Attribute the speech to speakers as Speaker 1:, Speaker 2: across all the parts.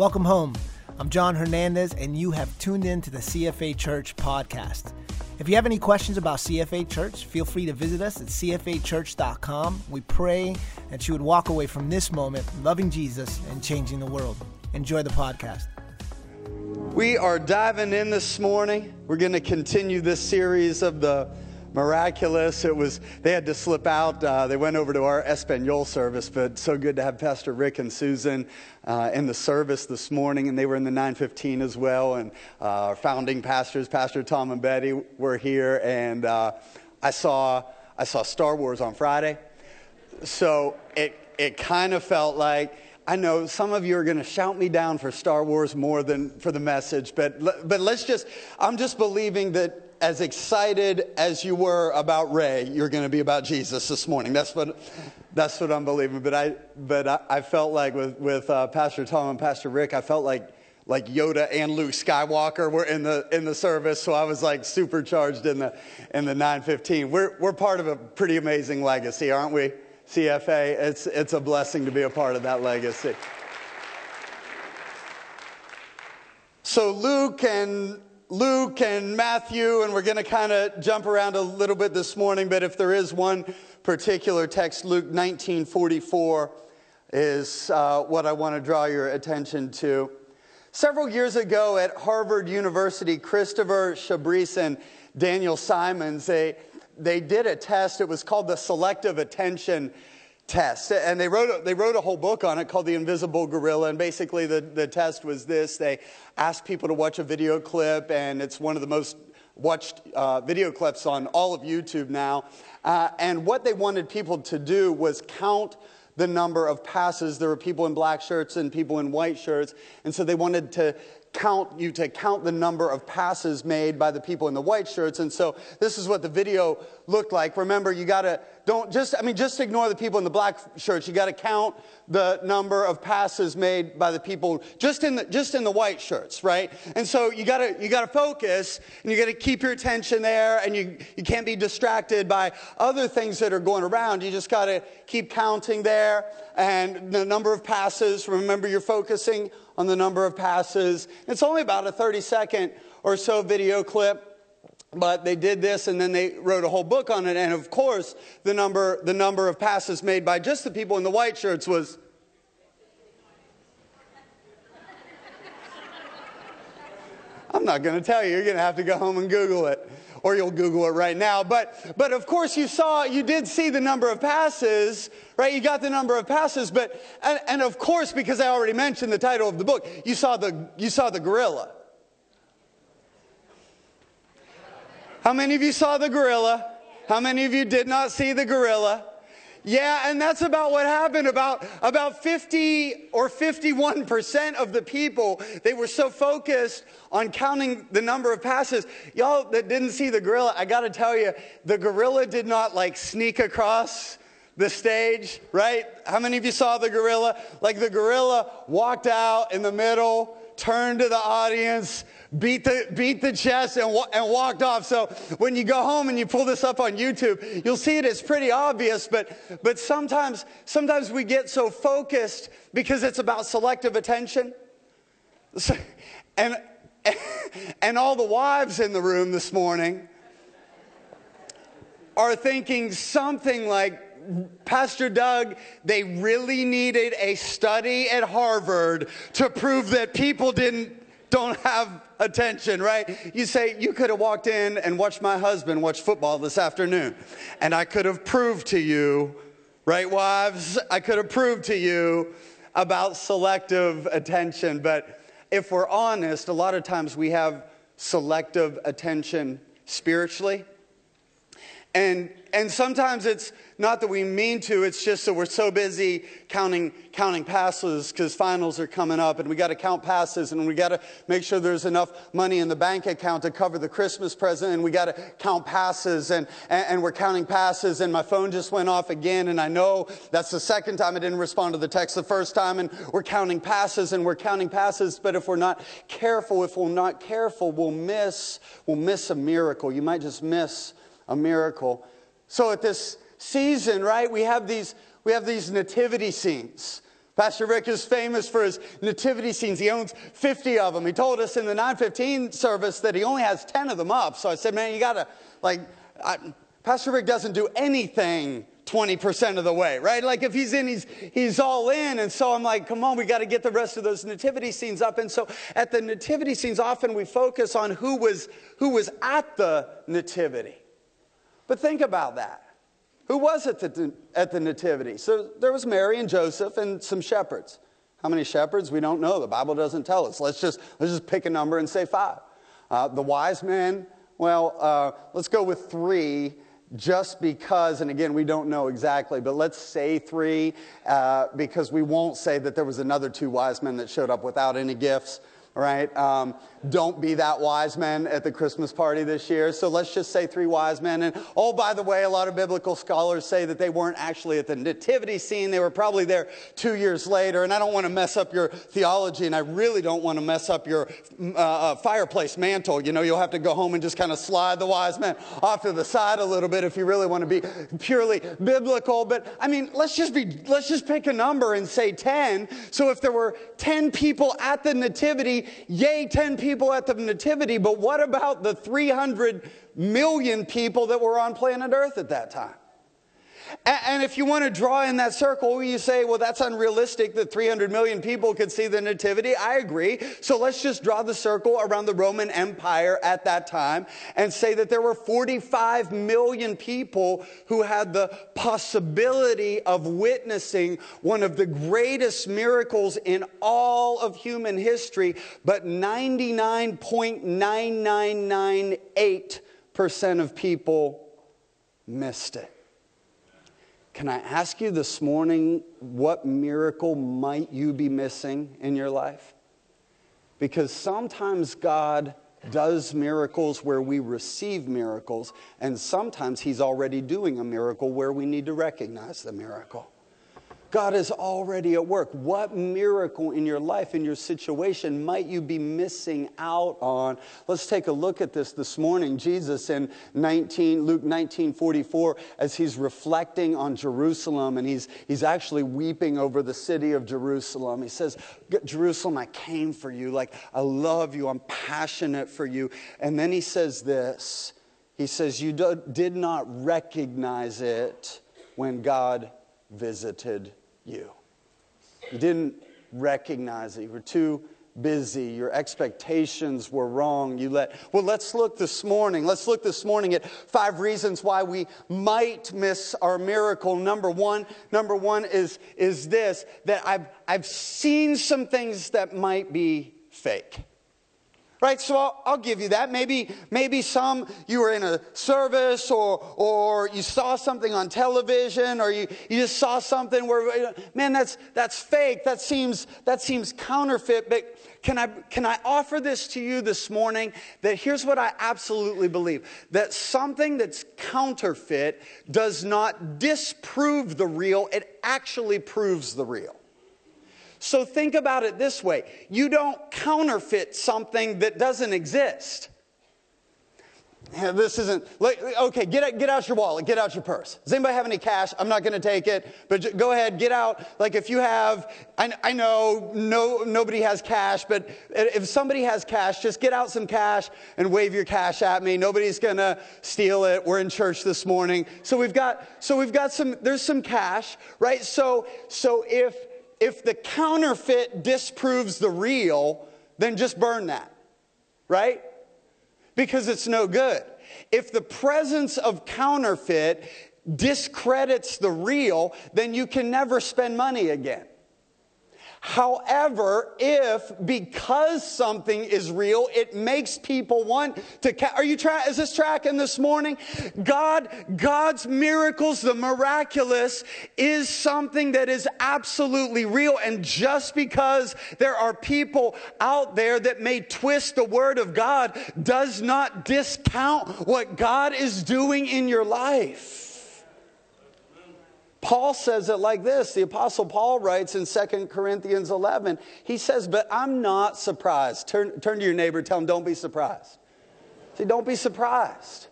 Speaker 1: Welcome home. I'm John Hernandez, and you have tuned in to the CFA Church podcast. If you have any questions about CFA Church, feel free to visit us at cfachurch.com. We pray that you would walk away from this moment loving Jesus and changing the world. Enjoy the podcast.
Speaker 2: We are diving in this morning. We're going to continue this series of the miraculous. It was they had to slip out. Uh, they went over to our Espanol service, but so good to have Pastor Rick and Susan uh, in the service this morning, and they were in the 915 as well. And uh, our founding pastors, Pastor Tom and Betty, were here, and uh, I saw I saw Star Wars on Friday, so it it kind of felt like. I know some of you are going to shout me down for Star Wars more than for the message, but, but let's just, I'm just believing that as excited as you were about Rey, you're going to be about Jesus this morning. That's what, that's what I'm believing. But I, but I, I felt like with, with uh, Pastor Tom and Pastor Rick, I felt like, like Yoda and Luke Skywalker were in the, in the service. So I was like supercharged in the, in the 915. We're, we're part of a pretty amazing legacy, aren't we? CFA, it's, it's a blessing to be a part of that legacy. So Luke and Luke and Matthew, and we're going to kind of jump around a little bit this morning, but if there is one particular text, Luke 1944 is uh, what I want to draw your attention to. Several years ago at Harvard University, Christopher Chabris and Daniel Simons, they, they did a test. It was called the selective attention test. And they wrote, a, they wrote a whole book on it called The Invisible Gorilla. And basically, the, the test was this they asked people to watch a video clip, and it's one of the most watched uh, video clips on all of YouTube now. Uh, and what they wanted people to do was count the number of passes. There were people in black shirts and people in white shirts. And so they wanted to count you to count the number of passes made by the people in the white shirts. And so this is what the video looked like. Remember, you got to don't just I mean just ignore the people in the black shirts. You got to count the number of passes made by the people just in the just in the white shirts, right? And so you got to you got to focus and you got to keep your attention there and you you can't be distracted by other things that are going around. You just got to keep counting there and the number of passes. Remember you're focusing on the number of passes. It's only about a 30 second or so video clip. But they did this and then they wrote a whole book on it. And of course, the number, the number of passes made by just the people in the white shirts was I'm not going to tell you. You're going to have to go home and Google it, or you'll Google it right now. But, but of course, you saw, you did see the number of passes, right? You got the number of passes, but, and, and of course, because I already mentioned the title of the book, you saw the, you saw the gorilla. How many of you saw the gorilla? How many of you did not see the gorilla? Yeah, and that's about what happened. About, about 50 or 51% of the people, they were so focused on counting the number of passes. Y'all that didn't see the gorilla, I gotta tell you, the gorilla did not like sneak across the stage, right? How many of you saw the gorilla? Like the gorilla walked out in the middle, turned to the audience, beat the, beat the chest and, and walked off. So when you go home and you pull this up on YouTube, you'll see it. It's pretty obvious, but, but sometimes, sometimes we get so focused because it's about selective attention. And, and all the wives in the room this morning are thinking something like, Pastor Doug, they really needed a study at Harvard to prove that people didn't don't have attention, right? You say, You could have walked in and watched my husband watch football this afternoon, and I could have proved to you, right, wives? I could have proved to you about selective attention. But if we're honest, a lot of times we have selective attention spiritually. And, and sometimes it's not that we mean to, it's just that we're so busy counting, counting passes because finals are coming up and we got to count passes and we got to make sure there's enough money in the bank account to cover the Christmas present and we got to count passes and, and, and we're counting passes and my phone just went off again and I know that's the second time I didn't respond to the text the first time and we're counting passes and we're counting passes but if we're not careful, if we're not careful, we'll miss, we'll miss a miracle. You might just miss a miracle. So at this season, right, we have these, we have these nativity scenes. Pastor Rick is famous for his nativity scenes. He owns 50 of them. He told us in the 915 service that he only has 10 of them up. So I said, man, you got to, like, I, Pastor Rick doesn't do anything 20% of the way, right? Like if he's in, he's, he's all in. And so I'm like, come on, we got to get the rest of those nativity scenes up. And so at the nativity scenes, often we focus on who was, who was at the nativity. But think about that. Who was at the, at the nativity? So there was Mary and Joseph and some shepherds. How many shepherds? We don't know. The Bible doesn't tell us. Let's just, let's just pick a number and say five. Uh, the wise men, well, uh, let's go with three just because, and again, we don't know exactly, but let's say three uh, because we won't say that there was another two wise men that showed up without any gifts right? Um, don't be that wise man at the Christmas party this year. So let's just say three wise men. And oh, by the way, a lot of biblical scholars say that they weren't actually at the nativity scene. They were probably there two years later. And I don't want to mess up your theology, and I really don't want to mess up your uh, uh, fireplace mantel. You know, you'll have to go home and just kind of slide the wise men off to the side a little bit if you really want to be purely biblical. But I mean, let's just be, let's just pick a number and say 10. So if there were 10 people at the nativity, yay, 10 people at the Nativity, but what about the 300 million people that were on planet Earth at that time? And if you want to draw in that circle, you say, well, that's unrealistic that 300 million people could see the Nativity. I agree. So let's just draw the circle around the Roman Empire at that time and say that there were 45 million people who had the possibility of witnessing one of the greatest miracles in all of human history, but 99.9998% of people missed it. Can I ask you this morning, what miracle might you be missing in your life? Because sometimes God does miracles where we receive miracles, and sometimes He's already doing a miracle where we need to recognize the miracle. God is already at work. What miracle in your life, in your situation, might you be missing out on? Let's take a look at this this morning. Jesus in 19, Luke 19 44, as he's reflecting on Jerusalem and he's, he's actually weeping over the city of Jerusalem. He says, Jerusalem, I came for you. Like, I love you. I'm passionate for you. And then he says this He says, You did not recognize it when God visited you. You didn't recognize it. You were too busy. Your expectations were wrong. You let, well, let's look this morning. Let's look this morning at five reasons why we might miss our miracle. Number one, number one is, is this, that I've, I've seen some things that might be fake right? So I'll, I'll, give you that. Maybe, maybe some you were in a service or, or you saw something on television or you, you just saw something where, man, that's, that's fake. That seems, that seems counterfeit. But can I, can I offer this to you this morning that here's what I absolutely believe that something that's counterfeit does not disprove the real, it actually proves the real. So think about it this way you don't counterfeit something that doesn't exist. This isn't, okay, get out, get out your wallet, get out your purse. Does anybody have any cash? I'm not going to take it, but go ahead, get out. Like if you have, I, I know no, nobody has cash, but if somebody has cash, just get out some cash and wave your cash at me. Nobody's going to steal it. We're in church this morning. So we've got, so we've got some, there's some cash, right? So, so if, if the counterfeit disproves the real, then just burn that, right? Because it's no good. If the presence of counterfeit discredits the real, then you can never spend money again. However, if because something is real, it makes people want to. Ca- Are you trying, Is this tracking this morning? God, God's miracles, the miraculous, is something that is absolutely real. And just because there are people out there that may twist the word of God, does not discount what God is doing in your life. Paul says it like this. The Apostle Paul writes in 2 Corinthians 11, he says, But I'm not surprised. Turn, turn to your neighbor, tell him, Don't be surprised. See, don't be surprised.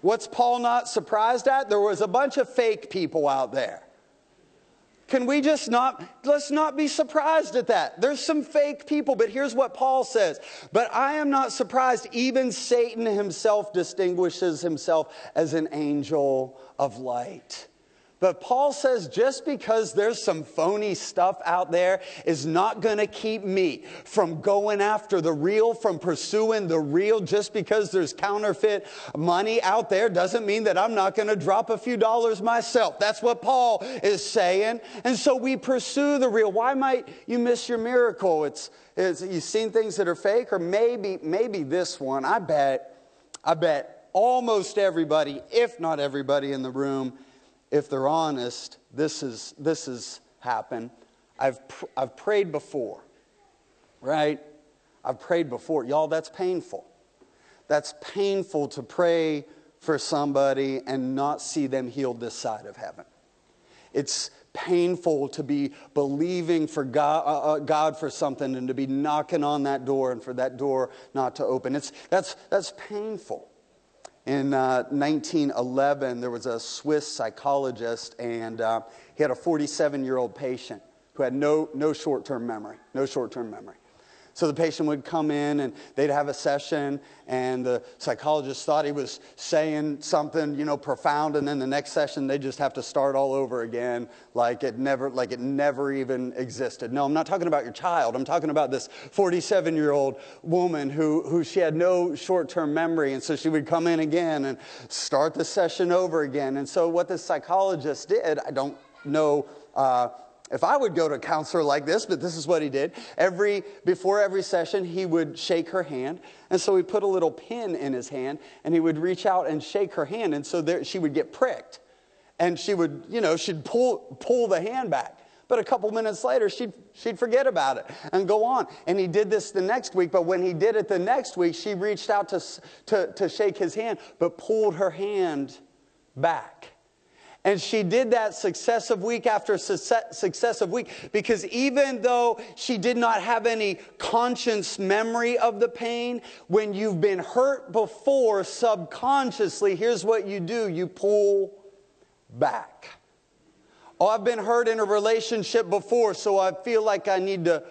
Speaker 2: What's Paul not surprised at? There was a bunch of fake people out there. Can we just not, let's not be surprised at that. There's some fake people, but here's what Paul says. But I am not surprised. Even Satan himself distinguishes himself as an angel of light. But Paul says just because there's some phony stuff out there is not going to keep me from going after the real, from pursuing the real. Just because there's counterfeit money out there doesn't mean that I'm not going to drop a few dollars myself. That's what Paul is saying. And so we pursue the real. Why might you miss your miracle? It's, it's you've seen things that are fake, or maybe, maybe this one. I bet, I bet almost everybody, if not everybody in the room, if they're honest, this is this has happened. I've pr- I've prayed before, right? I've prayed before. Y'all, that's painful. That's painful to pray for somebody and not see them healed this side of heaven. It's painful to be believing for God, uh, uh God, for something and to be knocking on that door and for that door not to open. It's, that's, that's painful. In uh, 1911, there was a Swiss psychologist, and uh, he had a 47 year old patient who had no, no short term memory. No short term memory. So the patient would come in and they'd have a session, and the psychologist thought he was saying something, you know, profound, and then the next session they just have to start all over again, like it never, like it never even existed. No, I'm not talking about your child. I'm talking about this 47 year old woman who, who she had no short term memory, and so she would come in again and start the session over again. And so what the psychologist did, I don't know. Uh, if I would go to a counselor like this, but this is what he did. Every, before every session, he would shake her hand. And so he put a little pin in his hand and he would reach out and shake her hand. And so there, she would get pricked. And she would, you know, she'd pull, pull the hand back. But a couple minutes later, she'd, she'd forget about it and go on. And he did this the next week. But when he did it the next week, she reached out to, to, to shake his hand, but pulled her hand back. And she did that successive week after successive week because even though she did not have any conscious memory of the pain, when you've been hurt before subconsciously, here's what you do you pull back. Oh, I've been hurt in a relationship before, so I feel like I need to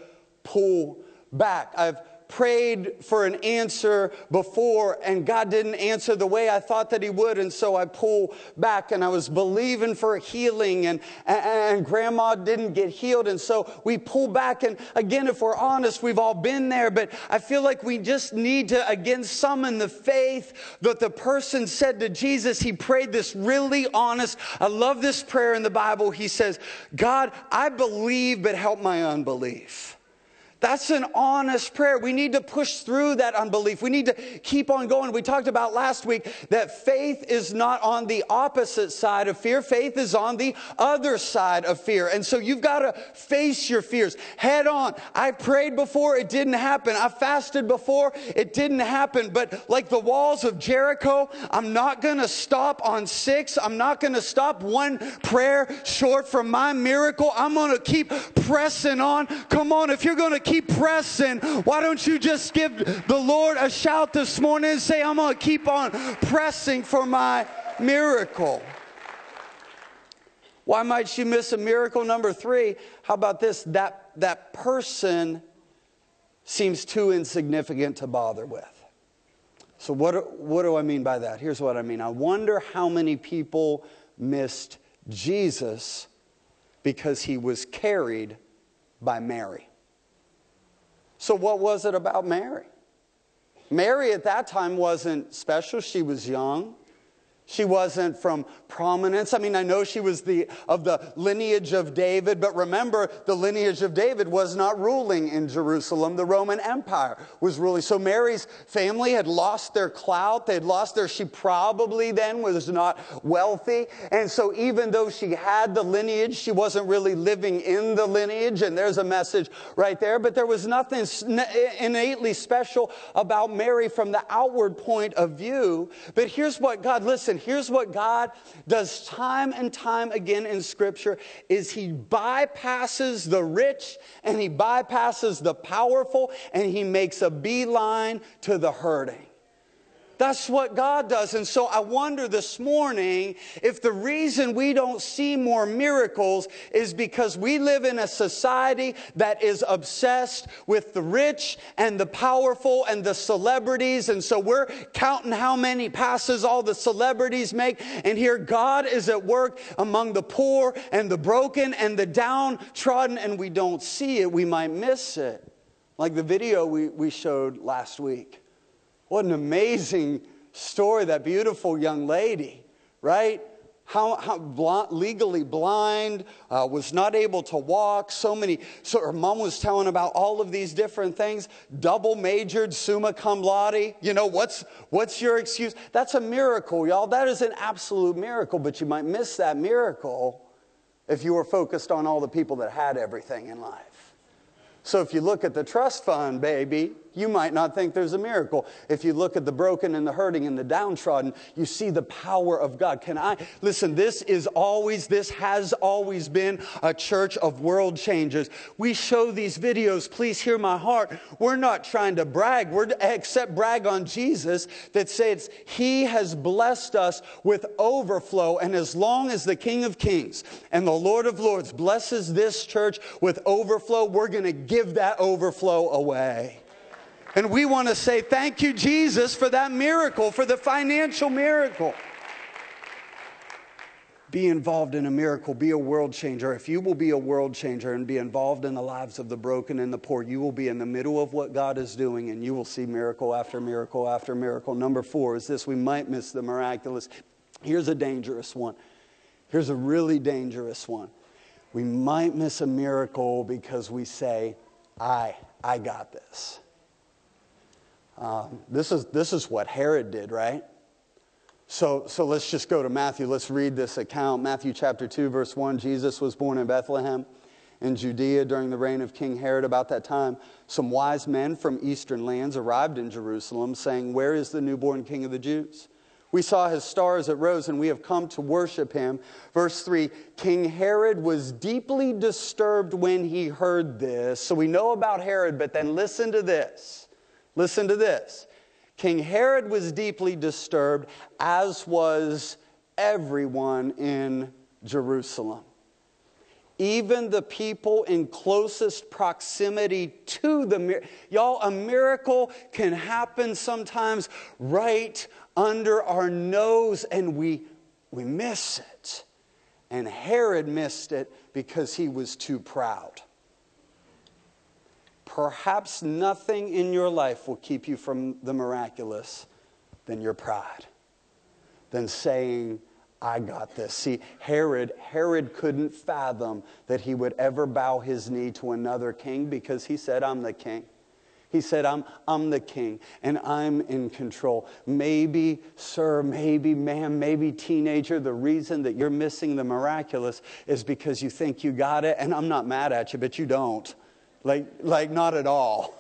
Speaker 2: pull back. I've prayed for an answer before and God didn't answer the way I thought that He would. And so I pull back and I was believing for healing and, and, and grandma didn't get healed. And so we pull back. And again, if we're honest, we've all been there, but I feel like we just need to again summon the faith that the person said to Jesus. He prayed this really honest. I love this prayer in the Bible. He says, God, I believe, but help my unbelief. That's an honest prayer. We need to push through that unbelief. We need to keep on going. We talked about last week that faith is not on the opposite side of fear. Faith is on the other side of fear. And so you've got to face your fears head on. I prayed before, it didn't happen. I fasted before, it didn't happen. But like the walls of Jericho, I'm not going to stop on six. I'm not going to stop one prayer short from my miracle. I'm going to keep pressing on. Come on, if you're going to keep keep pressing, why don't you just give the Lord a shout this morning and say, I'm going to keep on pressing for my miracle? Why might she miss a miracle? Number three, how about this? That, that person seems too insignificant to bother with. So, what, what do I mean by that? Here's what I mean I wonder how many people missed Jesus because he was carried by Mary. So, what was it about Mary? Mary at that time wasn't special. She was young. She wasn't from prominence. I mean, I know she was the, of the lineage of David, but remember, the lineage of David was not ruling in Jerusalem. The Roman Empire was ruling. So Mary's family had lost their clout. They had lost their, she probably then was not wealthy. And so even though she had the lineage, she wasn't really living in the lineage. And there's a message right there. But there was nothing innately special about Mary from the outward point of view. But here's what God, listen, here's what God does time and time again in scripture is he bypasses the rich and he bypasses the powerful and he makes a beeline to the hurting. That's what God does. And so I wonder this morning if the reason we don't see more miracles is because we live in a society that is obsessed with the rich and the powerful and the celebrities. And so we're counting how many passes all the celebrities make. And here God is at work among the poor and the broken and the downtrodden, and we don't see it. We might miss it. Like the video we, we showed last week. What an amazing story, that beautiful young lady, right? How, how blind, legally blind, uh, was not able to walk. So many. So her mom was telling about all of these different things. Double majored, summa cum laude. You know what's what's your excuse? That's a miracle, y'all. That is an absolute miracle. But you might miss that miracle if you were focused on all the people that had everything in life. So if you look at the trust fund, baby, you might not think there's a miracle. If you look at the broken and the hurting and the downtrodden, you see the power of God. Can I listen? This is always, this has always been a church of world changers. We show these videos, please hear my heart. We're not trying to brag, we're except brag on Jesus that says He has blessed us with overflow. And as long as the King of Kings and the Lord of Lords blesses this church with overflow, we're going to give that overflow away. And we want to say, Thank you, Jesus, for that miracle, for the financial miracle. Be involved in a miracle, be a world changer. If you will be a world changer and be involved in the lives of the broken and the poor, you will be in the middle of what God is doing and you will see miracle after miracle after miracle. Number four is this we might miss the miraculous. Here's a dangerous one. Here's a really dangerous one. We might miss a miracle because we say, I, I got this. Um, this, is, this is what Herod did, right? So, so let's just go to Matthew. Let's read this account. Matthew chapter 2, verse 1. Jesus was born in Bethlehem in Judea during the reign of King Herod. About that time, some wise men from eastern lands arrived in Jerusalem, saying, Where is the newborn king of the Jews? We saw his star as it rose, and we have come to worship him. Verse 3 King Herod was deeply disturbed when he heard this. So we know about Herod, but then listen to this. Listen to this. King Herod was deeply disturbed, as was everyone in Jerusalem. Even the people in closest proximity to the miracle. Y'all, a miracle can happen sometimes right under our nose and we, we miss it. And Herod missed it because he was too proud. Perhaps nothing in your life will keep you from the miraculous than your pride, than saying, I got this. See, Herod, Herod couldn't fathom that he would ever bow his knee to another king because he said, I'm the king. He said, I'm, I'm the king and I'm in control. Maybe, sir, maybe, ma'am, maybe, teenager, the reason that you're missing the miraculous is because you think you got it. And I'm not mad at you, but you don't. Like, like not at all.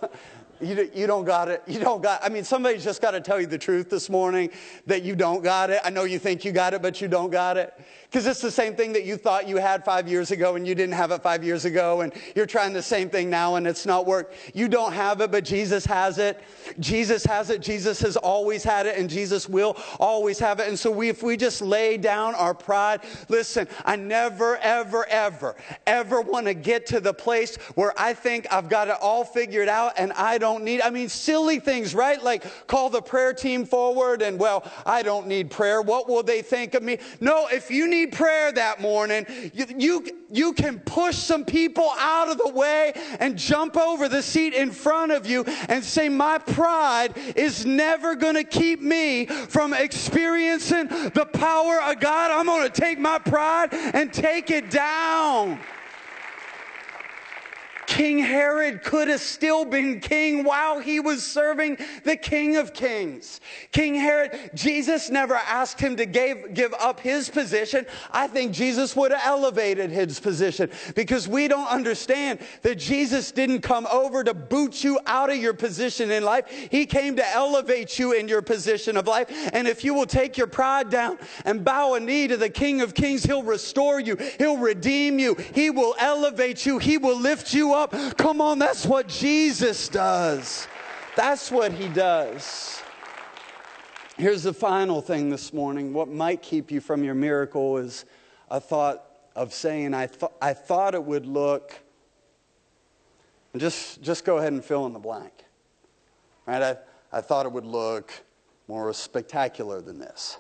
Speaker 2: You, you don't got it. You don't got. I mean, somebody's just got to tell you the truth this morning that you don't got it. I know you think you got it, but you don't got it. Because it's the same thing that you thought you had five years ago and you didn't have it five years ago, and you're trying the same thing now and it's not work. You don't have it, but Jesus has it. Jesus has it. Jesus has always had it, and Jesus will always have it. And so we, if we just lay down our pride, listen, I never, ever, ever, ever want to get to the place where I think I've got it all figured out and I don't need, I mean, silly things, right? Like call the prayer team forward and, well, I don't need prayer. What will they think of me? No, if you need need prayer that morning, you, you, you can push some people out of the way and jump over the seat in front of you and say, My pride is never going to keep me from experiencing the power of God. I'm going to take my pride and take it down. King Herod could have still been king while he was serving the King of Kings. King Herod, Jesus never asked him to give, give up his position. I think Jesus would have elevated his position because we don't understand that Jesus didn't come over to boot you out of your position in life. He came to elevate you in your position of life. And if you will take your pride down and bow a knee to the King of Kings, he'll restore you, he'll redeem you, he will elevate you, he will lift you up. Come on, that's what Jesus does. That's what he does. Here's the final thing this morning. What might keep you from your miracle is a thought of saying, I, th- I thought it would look, and just, just go ahead and fill in the blank. Right? I, I thought it would look more spectacular than this.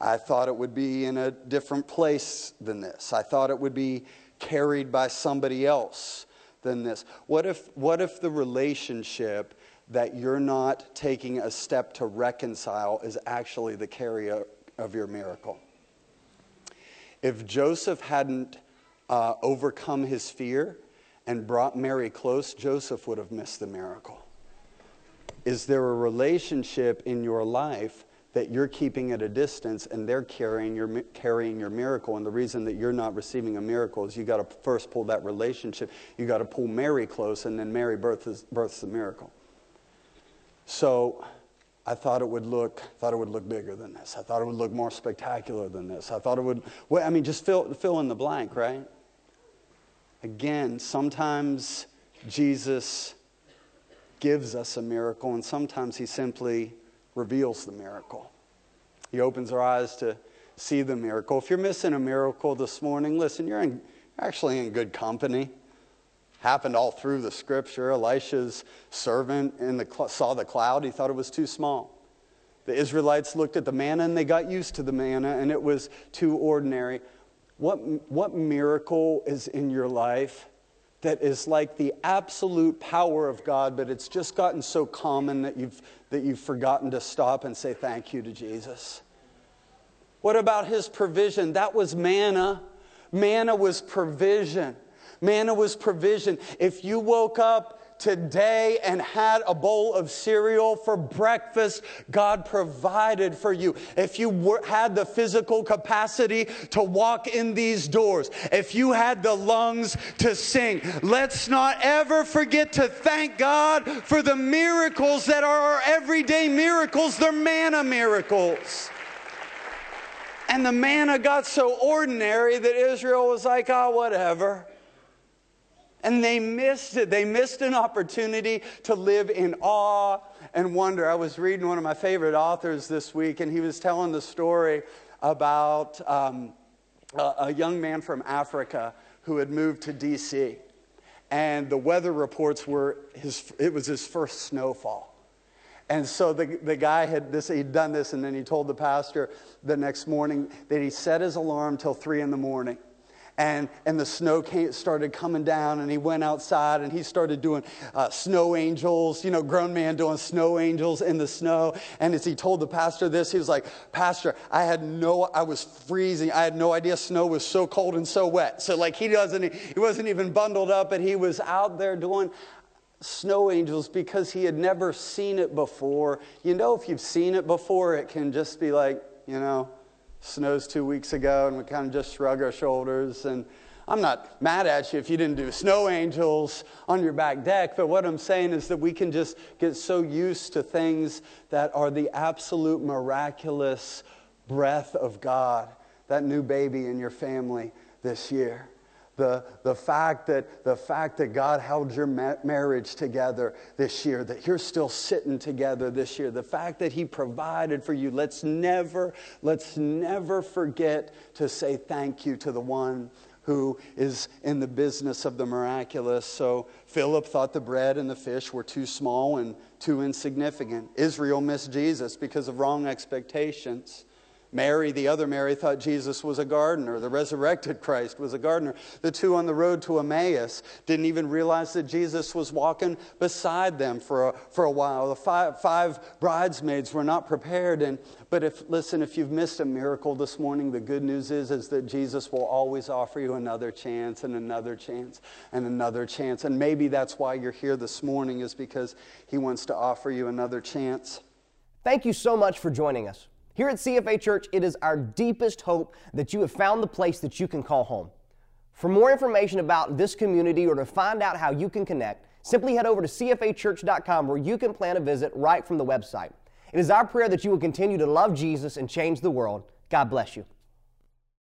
Speaker 2: I thought it would be in a different place than this. I thought it would be carried by somebody else than this. What if, what if the relationship that you're not taking a step to reconcile is actually the carrier of your miracle? If Joseph hadn't uh, overcome his fear and brought Mary close, Joseph would have missed the miracle. Is there a relationship in your life that you're keeping at a distance and they're carrying your, carrying your miracle? And the reason that you're not receiving a miracle is you got to first pull that relationship. You got to pull Mary close, and then Mary births, births the miracle. So I thought it would look thought it would look bigger than this. I thought it would look more spectacular than this. I thought it would. Well, I mean, just fill fill in the blank, right? Again, sometimes Jesus gives us a miracle, and sometimes He simply reveals the miracle. He opens our eyes to see the miracle. If you're missing a miracle this morning, listen, you're in, actually in good company. Happened all through the scripture. Elisha's servant in the, saw the cloud, he thought it was too small. The Israelites looked at the manna and they got used to the manna, and it was too ordinary. What, what miracle is in your life that is like the absolute power of God, but it's just gotten so common that you've, that you've forgotten to stop and say thank you to Jesus? What about his provision? That was manna. Manna was provision. Manna was provision. If you woke up today and had a bowl of cereal for breakfast, God provided for you. If you were, had the physical capacity to walk in these doors, if you had the lungs to sing, let's not ever forget to thank God for the miracles that are our everyday miracles. They're manna miracles. And the manna got so ordinary that Israel was like, oh, whatever. And they missed it. They missed an opportunity to live in awe and wonder. I was reading one of my favorite authors this week, and he was telling the story about um, a, a young man from Africa who had moved to D.C. And the weather reports were his, it was his first snowfall. And so the, the guy had this, he'd done this, and then he told the pastor the next morning that he set his alarm till three in the morning and, and the snow came, started coming down and he went outside and he started doing uh, snow angels you know grown man doing snow angels in the snow. And as he told the pastor this he was like pastor i had no i was freezing. I had no idea snow was so cold and so wet. So like he doesn't he wasn't even bundled up but he was out there doing snow angels because he had never seen it before. You know if you've seen it before it can just be like you know snows two weeks ago, and we kind of just shrug our shoulders. And I'm not mad at you if you didn't do snow angels on your back deck, but what I'm saying is that we can just get so used to things that are the absolute miraculous breath of God, that new baby in your family this year the, the, fact that, the fact that God held your ma- marriage together this year, that you're still sitting together this year, the fact that He provided for you. Let's never, let's never forget to say thank you to the one who is in the business of the miraculous. So Philip thought the bread and the fish were too small and too insignificant. Israel missed Jesus because of wrong expectations. Mary, the other Mary, thought Jesus was a gardener. The resurrected Christ was a gardener. The two on the road to Emmaus didn't even realize that Jesus was walking beside them for a, for a while. The five, five bridesmaids were not prepared. And, but if, listen, if you've missed a miracle this morning, the good news is, is that Jesus will always offer you another chance and another chance and another chance. And maybe that's why you're here this morning, is because he wants to offer you another chance.
Speaker 3: Thank you so much for joining us. Here at CFA Church, it is our deepest hope that you have found the place that you can call home. For more information about this community or to find out how you can connect, simply head over to cfachurch.com where you can plan a visit right from the website. It is our prayer that you will continue to love Jesus and change the world. God bless you.